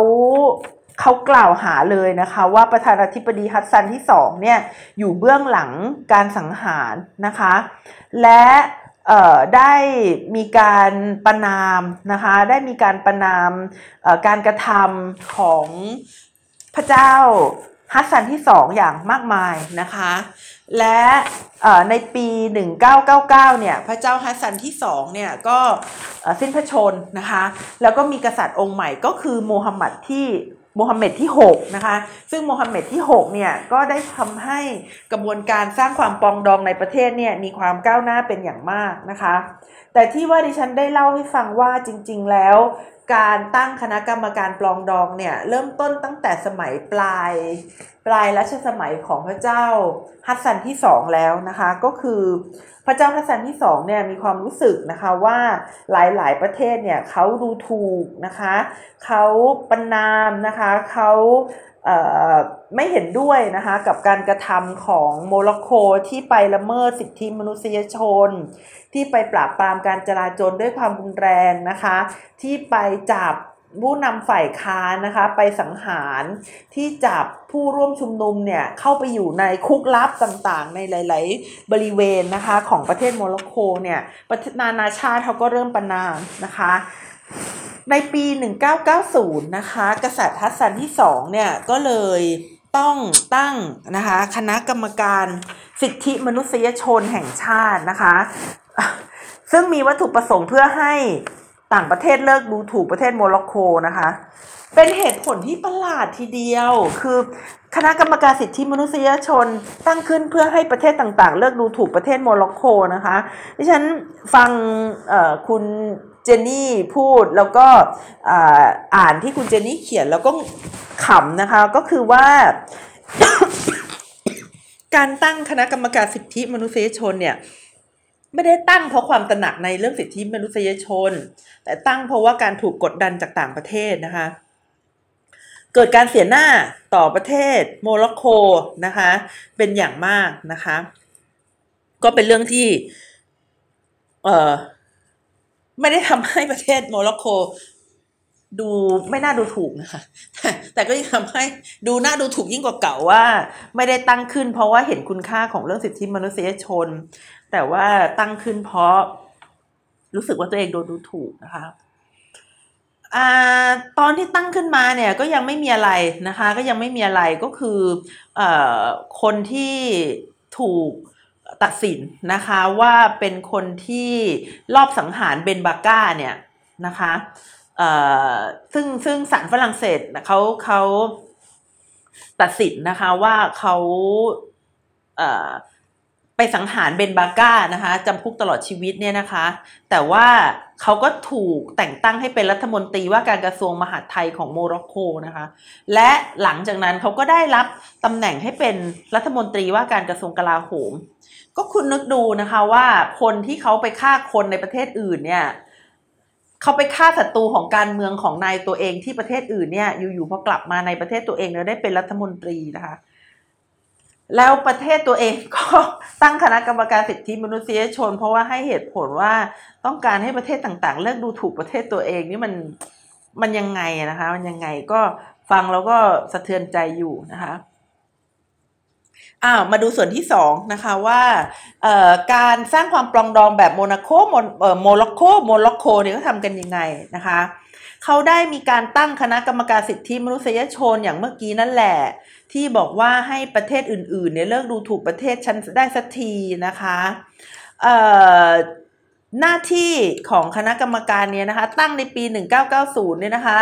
เขากล่าวหาเลยนะคะว่าประธานาธิบดีฮัตซันที่สองเนี่ยอยู่เบื้องหลังการสังหารนะคะ และได้มีการประนามนะคะได้มีการประนามการกระทำของพระเจ้าฮัสซันที่สองอย่างมากมายนะคะ และในปี 1999 เนี่ยพระเจ้าฮัสซันที่สองเนี่ยก็สิ้นพระชนนะคะ แล้วก็มีกษัตริย์องค์ใหม่ก็คือโมฮัมหมัดที่ มฮัมเหม็ดที่6นะคะซึ่งโมฮัมเหม็ดที่6เนี่ยก็ได้ทำให้กระบวนการสร้างความปองดองในประเทศเนี่ยมีความก้าวหน้าเป็นอย่างมากนะคะ แต่ที่ว่าดิฉันได้เล่าให้ฟังว่าจริง ๆ แล้ว การตั้งคณะกรรมการปลองดองเนี่ยเริ่มต้นตั้งแต่สมัยปลาย ปลายรัชสมัยของพระเจ้าฮัสซันที่สองแล้วนะคะ ก็คือพระเจ้าฮัสซันที่สองเนี่ยมีความรู้สึกนะคะว่าหลายๆประเทศเนี่ยเขาดูถูกนะคะเขาประนามนะคะเขา ไม่เห็นด้วยนะคะกับการกระทำของโมร็อกโกที่ไปละเมิดสิทธิมนุษยชน ที่ไปปราบปรามการจลาจลด้วยความรุนแรงนะคะ ที่ไปจับผู้นำฝ่ายค้านนะคะ ไปสังหารที่จับผู้ร่วมชุมนุมเนี่ยเข้าไปอยู่ในคุกลับต่างๆ ในหลาย ๆ บริเวณนะคะของประเทศโมร็อกโกเนี่ยประเทศนานาชาติเขาก็เริ่มประณามนะคะ ในปี 1990 นะคะ กษัตริย์ฮัสซันที่2เนี่ยก็เลยต้องตั้งนะคะคณะกรรมการสิทธิมนุษยชนแห่งชาตินะคะ ซึ่งมีวัตถุประสงค์เพื่อให้ต่างประเทศเลิกดูถูกประเทศโมร็อกโกนะคะ เป็นเหตุผลที่ประหลาดทีเดียว คือคณะกรรมการสิทธิมนุษยชนตั้งขึ้นเพื่อให้ประเทศต่างๆ เลิกดูถูกประเทศโมร็อกโกนะคะ ดิฉันฟังคุณ จนนี่พูดแล้วก็อ่านที่คุณเจนนี่เขียนแล้วก็ขำนะคะก็คือว่า การตั้งคณะกรรมการสิทธิมนุษยชนเนี่ยไม่ได้ตั้งเพราะความตระหนักในเรื่องสิทธิมนุษยชน แต่ตั้งเพราะว่าการถูกกดดันจากต่างประเทศนะคะ เกิดการเสียหน้าต่อประเทศโมร็อกโกนะคะ เป็นอย่างมากนะคะ ก็เป็นเรื่องที่ เอ่อ ไม่ได้ทำให้ประเทศโมร็อกโกดูไม่น่าดูถูกนะคะ แต่ก็ยังทำให้ดูน่าดูถูกยิ่งกว่าเก่าว่า ไม่ได้ตั้งขึ้น เพราะว่าเห็นคุณค่าของเรื่องสิทธิมนุษยชน แต่ว่าตั้งขึ้นเพราะรู้สึกว่าตัวเองโดนดูถูกนะคะอตอนที่ตั้งขึ้นมาเนี่ยก็ยังไม่มีอะไรนะคะ ก็ยังไม่มีอะไรก็คืออคนที่ถูก ตัดสินนะคะว่าเป็นคนที่รอบสังหารเบนบาก้าเนี่ยนะคะซึ่งซึ่งศาลฝรั่งเศสเขาเขาตัดสินนะคะว่าเขา ไปสังหารเบนบาก้านะคะจำคุกตลอดชีวิตเนี่ยนะคะ แต่ว่าเขาก็ถูกแต่งตั้งให้เป็นรัฐมนตรีว่าการกระทรวงมหาดไทยของโมร็อกโกนะคะ และหลังจากนั้นเขาก็ได้รับตำแหน่งให้เป็นรัฐมนตรีว่าการกระทรวงกลาโหม ก็คุณนึกดูนะคะว่าคนที่เขาไปฆ่าคนในประเทศอื่นเนี่ยเขาไปฆ่าศัตรูของการเมืองของนายตัวเองที่ประเทศอื่นเนี่ยอยู่ๆพอกลับมาในประเทศตัวเองแล้วได้เป็นรัฐมนตรีนะคะ แล้วประเทศตัวเองก็ตั้งคณะกรรมการสิทธิมนุษยชน เพราะว่าให้เหตุผลว่าต้องการให้ประเทศต่างๆ เลิกดูถูกประเทศตัวเองนี่มันมันยังไงนะคะ มันยังไงก็ฟังแล้วก็สะเทือนใจอยู่นะคะอ้าวมาดูส่วนที่สองนะคะว่าการสร้างความปรองดองแบบโมนาโกโมร็อกโกโมร็อกโกเนี่ยเขาทำกันยังไงนะคะ เขาได้มีการตั้งคณะกรรมการสิทธิมนุษยชนอย่างเมื่อกี้นั่นแหละ ที่บอกว่าให้ประเทศอื่นๆเนี่ยเลิกดูถูกประเทศฉันได้สักทีนะคะหน้าที่ของคณะกรรมการเนี่ยนะคะ ตั้งในปี 1990 เนี่ยนะคะ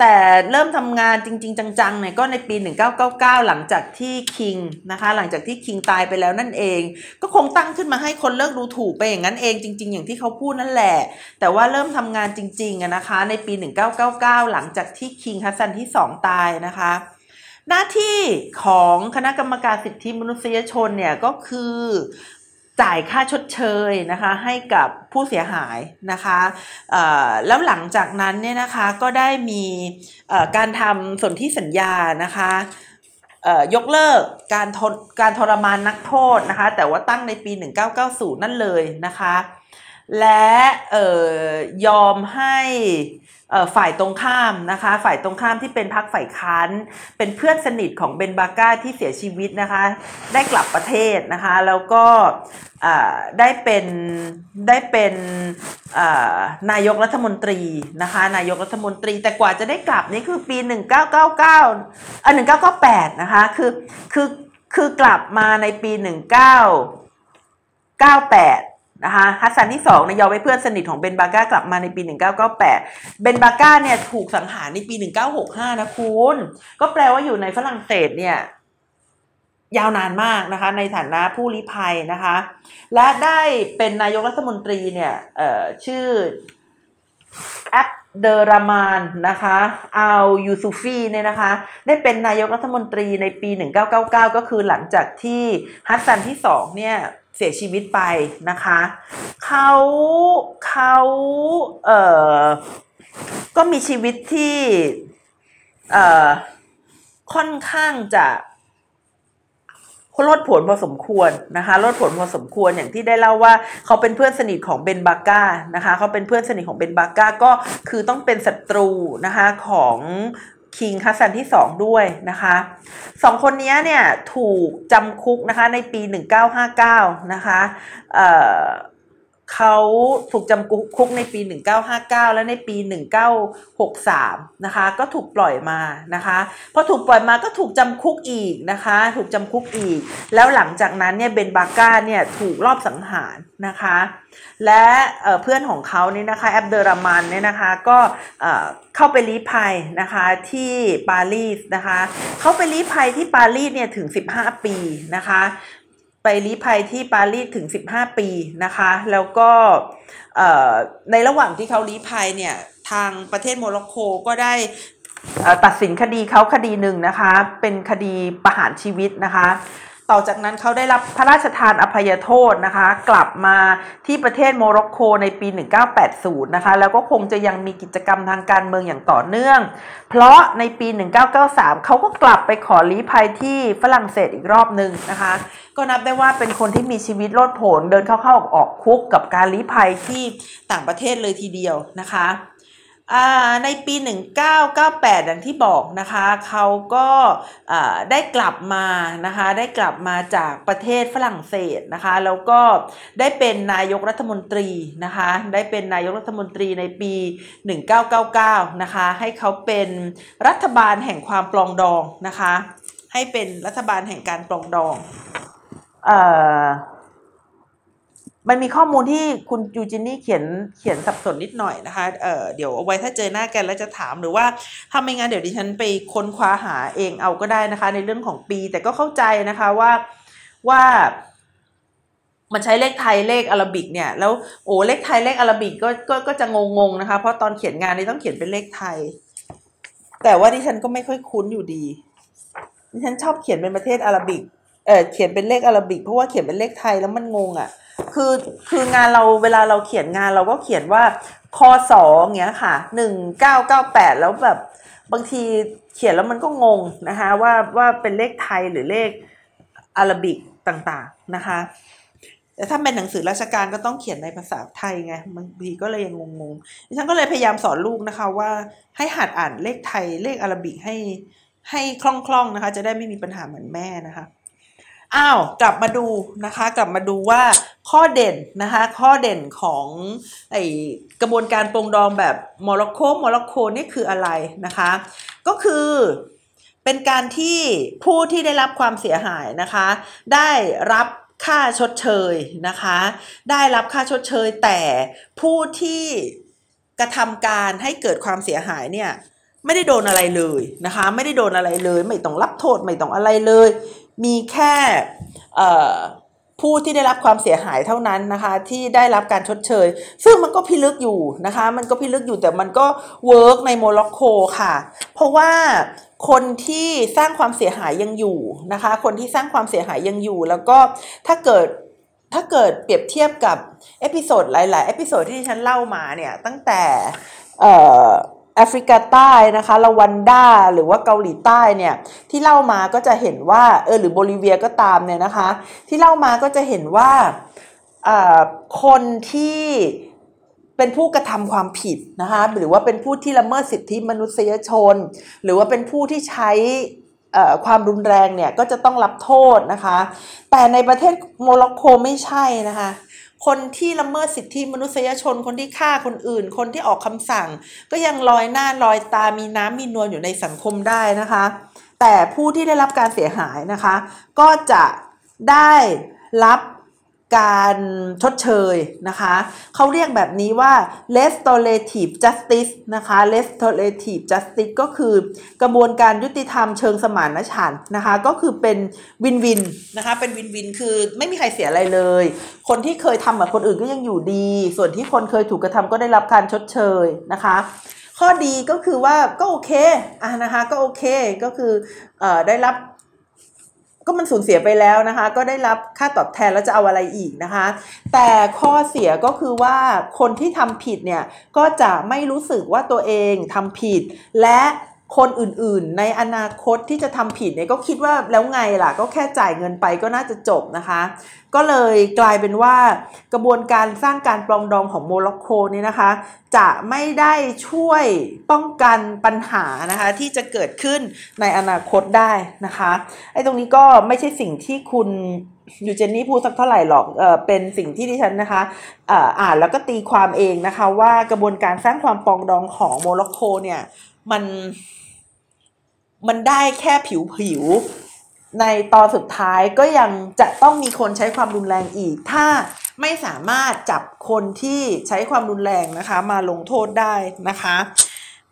แต่เริ่มทำงานจริง ๆ จังๆเนี่ยก็ในปี 1999 หลังจากที่คิงนะคะ หลังจากที่คิงตายไปแล้วนั่นเอง ก็คงตั้งขึ้นมาให้คนเลิกดูถูกไปอย่างนั้นเองจริง ๆ อย่างที่เขาพูดนั่นแหละ แต่ว่าเริ่มทำงานจริงๆนะคะ ในปี 1999 หลังจากที่คิงฮัสซันที่ 2 ตายนะคะ หน้าที่ของคณะกรรมการสิทธิมนุษยชนเนี่ยก็คือ จ่ายค่าชดเชยนะคะให้กับผู้เสียหายนะคะแล้วหลังจากนั้นเนี่ยนะคะก็ได้มีการทำสนธิสัญญานะคะยกเลิกการทการทรมานนักโทษนะคะแต่ว่าตั้งในปี 1990 นั่นเลยนะคะ และยอมให้ฝ่ายตรงข้ามนะคะฝ่ายตรงข้ามที่เป็นพรรคฝ่ายค้านเป็นเพื่อนสนิทของเบนบาก้าที่เสียชีวิตนะคะได้กลับประเทศนะคะแล้วก็ได้เป็นได้เป็นนายกรัฐมนตรีนะคะนายกรัฐมนตรีแต่กว่าจะได้กลับนี่คือปี 1999อะ1998นะคะคือคือคือกลับมาในปี 1998 นะคะฮัสซันที่2เนี่ยยอมให้เพื่อนสนิทของเบนบาก้ากลับมาในปี 1998 เบนบาก้าเนี่ยถูกสังหารในปี 1965 นะคุณ ก็แปลว่าอยู่ในฝรั่งเศสเนี่ยยาวนานมากนะคะ ในฐานะผู้ลี้ภัยนะคะ และได้เป็นนายกรัฐมนตรีเนี่ยชื่อแอปเดอรามานนะคะอัลยูซูฟีเนี่ยนะคะ ได้เป็นนายกรัฐมนตรีในปี 1999 ก็คือหลังจากที่ฮัสซันที่2เนี่ย สียชีวิตไปนะคะเขาเขาเอ่อก็มีชีวิตที่เอ่อค่อนข้างจะลดผลพอสมควรนะคะลดผลพอสมควรอย่างที่ได้เล่าว่าเขาเป็นเพื่อนสนิทของเบนบาก้านะคะเขาเป็นเพื่อนสนิทของเบนบาก้าก็คือต้องเป็นศัตรูนะคะของ คิงฮัสซันที่สองด้วยนะคะสองคนนี้เนี่ยถูกจำคุกนะคะในปี 1959 นะคะ เขาถูกจำคุกในปี 1959 และในปี 1963 นะคะ ก็ถูกปล่อยมานะคะพอถูกปล่อยมาก็ถูกจำคุกอีกนะคะ ถูกจำคุกอีก แล้วหลังจากนั้นเนี่ยเบนบาก้าเนี่ยถูกรอบสังหารนะคะ และเพื่อนของเขาเนี่ยนะคะแอบเดอรามันเนี่ยนะคะก็เข้าไปลี้ภัยนะคะที่ปารีสนะคะ เขาไปลี้ภัยที่ปารีสเนี่ยถึง 15 ปีนะคะ ไปลี้ภัยที่ปารีสถึง 15 ปีนะคะ แล้วก็ในระหว่างที่เขาลี้ภัยเนี่ยทางประเทศโมร็อกโกก็ได้ตัดสินคดีเขาคดีหนึ่งนะคะ เป็นคดีประหารชีวิตนะคะ ต่อจากนั้นเขาได้รับพระราชทานอภัยโทษนะคะ กลับมาที่ประเทศโมร็อกโกในปี 1980 นะคะ แล้วก็คงจะยังมีกิจกรรมทางการเมืองอย่างต่อเนื่อง เพราะในปี 1993 เขาก็กลับไปขอลี้ภัยที่ฝรั่งเศสอีกรอบหนึ่งนะคะ ก็นับได้ว่าเป็นคนที่มีชีวิตโลดโผนเดินเข้าๆออกคุกกับการลี้ภัยที่ต่างประเทศเลยทีเดียวนะคะ ในปี 1998 อย่างที่บอกนะคะเขาก็ได้กลับมานะคะได้กลับมาจากประเทศฝรั่งเศสนะคะแล้วก็ได้เป็นนายกรัฐมนตรีนะคะได้เป็นนายกรัฐมนตรีในปี 1999 นะคะให้เขาเป็นรัฐบาลแห่งความปลองดองนะคะให้เป็นรัฐบาลแห่งการปลองดองเอ่อ มันมีข้อมูลที่คุณยูจินี่เขียนเขียนสับสนนิดหน่อยนะคะเออเดี๋ยวเอาไว้ถ้าเจอหน้ากันแล้วจะถามหรือว่าถ้าไม่งั้นเดี๋ยวดิฉันไปค้นคว้าหาเองเอาก็ได้นะคะ ในเรื่องของปี แต่ก็เข้าใจนะคะว่าว่ามันใช้เลขไทยเลขอาราบิกเนี่ยแล้วโอ้เลขไทยเลขอาราบิกก็ก็ก็จะงงงนะคะ เพราะตอนเขียนงานนี่ต้องเขียนเป็นเลขไทย แต่ว่าดิฉันก็ไม่ค่อยคุ้นอยู่ดีดิฉันชอบเขียนเป็นประเทศอาราบิก เออเขียนเป็นเลขอาราบิกเพราะว่าเขียนเป็นเลขไทยแล้วมันงงอะ่ะคือคืองานเราเวลาเราเขียนงานเราก็เขียนว่าคอสองเงี้ยค่ะหนึ่งเก้าเก้าแปดแล้วแบบบางทีเขียนแล้วมันก็งงนะคะว่าว่าเป็นเลขไทยหรือเลขอาราบิกต่างๆนะคะแต่ถ้าเป็นหนังสือราชการก็ต้องเขียนในภาษาไทยไงบางทีก็เลยยังงงๆฉันก็เลยพยายามสอนลูกนะคะว่าให้หัดอ่านเลขไทยเลขอาราบิกให้ให้คล่องๆนะคะ จะได้ไม่มีปัญหาเหมือนแม่นะคะ อ้าวกลับมาดูนะคะกลับมาดูว่าข้อเด่นนะคะข้อเด่นของไอกระบวนการปรองดองแบบโมร็อกโกโมร็อกโกนี่คืออะไรนะคะ ก็คือเป็นการที่ผู้ที่ได้รับความเสียหายนะคะ ได้รับค่าชดเชยนะคะ ได้รับค่าชดเชย แต่ผู้ที่กระทำการให้เกิดความเสียหายเนี่ยไม่ได้โดนอะไรเลยนะคะ ไม่ได้โดนอะไรเลย ไม่ต้องรับโทษไม่ต้องอะไรเลย มีแค่ผู้ที่ได้รับความเสียหายเท่านั้นนะคะที่ได้รับการชดเชย ซึ่งมันก็พิลึกอยู่นะคะ มันก็พิลึกอยู่แต่มันก็ work ในโมร็อกโกค่ะ เพราะว่าคนที่สร้างความเสียหายยังอยู่นะคะ คนที่สร้างความเสียหายยังอยู่ แล้วก็ถ้าเกิดถ้าเกิดเปรียบเทียบกับ episode หลาย ๆ episode ที่ฉันเล่ามาเนี่ยตั้งแต่ แอฟริกาใต้นะคะรวันดาหรือว่าเกาหลีใต้เนี่ยที่เล่ามาก็จะเห็นว่าเออหรือโบลิเวียก็ตามเนี่ยนะคะ ที่เล่ามาก็จะเห็นว่าคนที่เป็นผู้กระทำความผิดนะคะหรือว่าเป็นผู้ที่ละเมิดสิทธิมนุษยชน หรือว่าเป็นผู้ที่ใช้ความรุนแรงเนี่ยก็จะต้องรับโทษนะคะ แต่ในประเทศโมร็อกโกไม่ใช่นะคะ คนที่ละเมิดสิทธิมนุษยชนคนที่ฆ่าคนอื่น คนที่ออกคำสั่ง ก็ยังลอยหน้าลอยตามีน้ำมีนวลอยู่ในสังคมได้นะคะ แต่ผู้ที่ได้รับการเสียหายนะคะ ก็จะได้รับ การชดเชยนะคะเขาเรียกแบบนี้ว่า restorative justice นะคะ restorative justice ก็คือกระบวนการยุติธรรมเชิงสมานฉันท์นะคะ ก็คือเป็นวินวินนะคะเป็นวินวินคือไม่มีใครเสียอะไรเลย คนที่เคยทำกับคนอื่นก็ยังอยู่ดี ส่วนที่คนเคยถูกกระทำก็ได้รับการชดเชยนะคะข้อดีก็คือว่าก็โอเคอะนะคะก็โอเคก็คืออได้รับ ก็มันสูญเสียไปแล้วนะคะ ก็ได้รับค่าตอบแทนแล้วจะเอาอะไรอีกนะคะ แต่ข้อเสียก็คือว่าคนที่ทำผิดเนี่ยก็จะไม่รู้สึกว่าตัวเองทำผิด และ คนอื่นๆ ในอนาคตที่จะทำผิดเนี่ยก็คิดว่าแล้วไงล่ะ ก็แค่จ่ายเงินไปก็น่าจะจบนะคะ ก็เลยกลายเป็นว่ากระบวนการสร้างการปรองดองของโมร็อกโกนี่นะคะ จะไม่ได้ช่วยป้องกันปัญหานะคะ ที่จะเกิดขึ้นในอนาคตได้นะคะไอ้ตรงนี้ก็ไม่ใช่สิ่งที่คุณยูเจนนี่พูดสักเท่าไหร่หรอกเออเป็นสิ่งที่ดิฉันนะคะอ่าอ่านแล้วก็ตีความเองนะคะว่ากระบวนการสร้างความปรองดองของโมร็อกโกเนี่ย มันมันได้แค่ผิวผิว ในตอนสุดท้ายก็ยังจะต้องมีคนใช้ความรุนแรงอีก ถ้าไม่สามารถจับคนที่ใช้ความรุนแรงนะคะ มาลงโทษได้นะคะ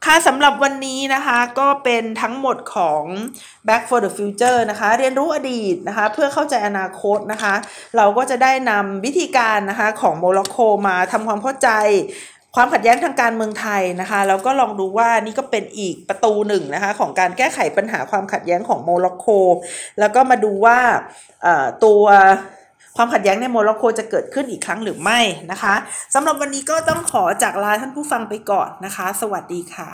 ค่ะสำหรับวันนี้นะคะก็เป็นทั้งหมดของ Back for the Future นะคะ เรียนรู้อดีตนะคะ เพื่อเข้าใจอนาคตนะคะ เราก็จะได้นำวิธีการนะคะของโมร็อกโกมาทำความเข้าใจ ความขัดแย้งทางการเมืองไทยนะคะแล้วก็ลองดูว่านี่ก็เป็นอีกประตูหนึ่งนะคะของการแก้ไขปัญหาความขัดแย้งของโมร็อกโก แล้วก็มาดูว่าตัวความขัดแย้งในโมร็อกโกจะเกิดขึ้นอีกครั้งหรือไม่นะคะสำหรับวันนี้ก็ต้องขอจากลาท่านผู้ฟังไปก่อนนะคะ สวัสดีค่ะ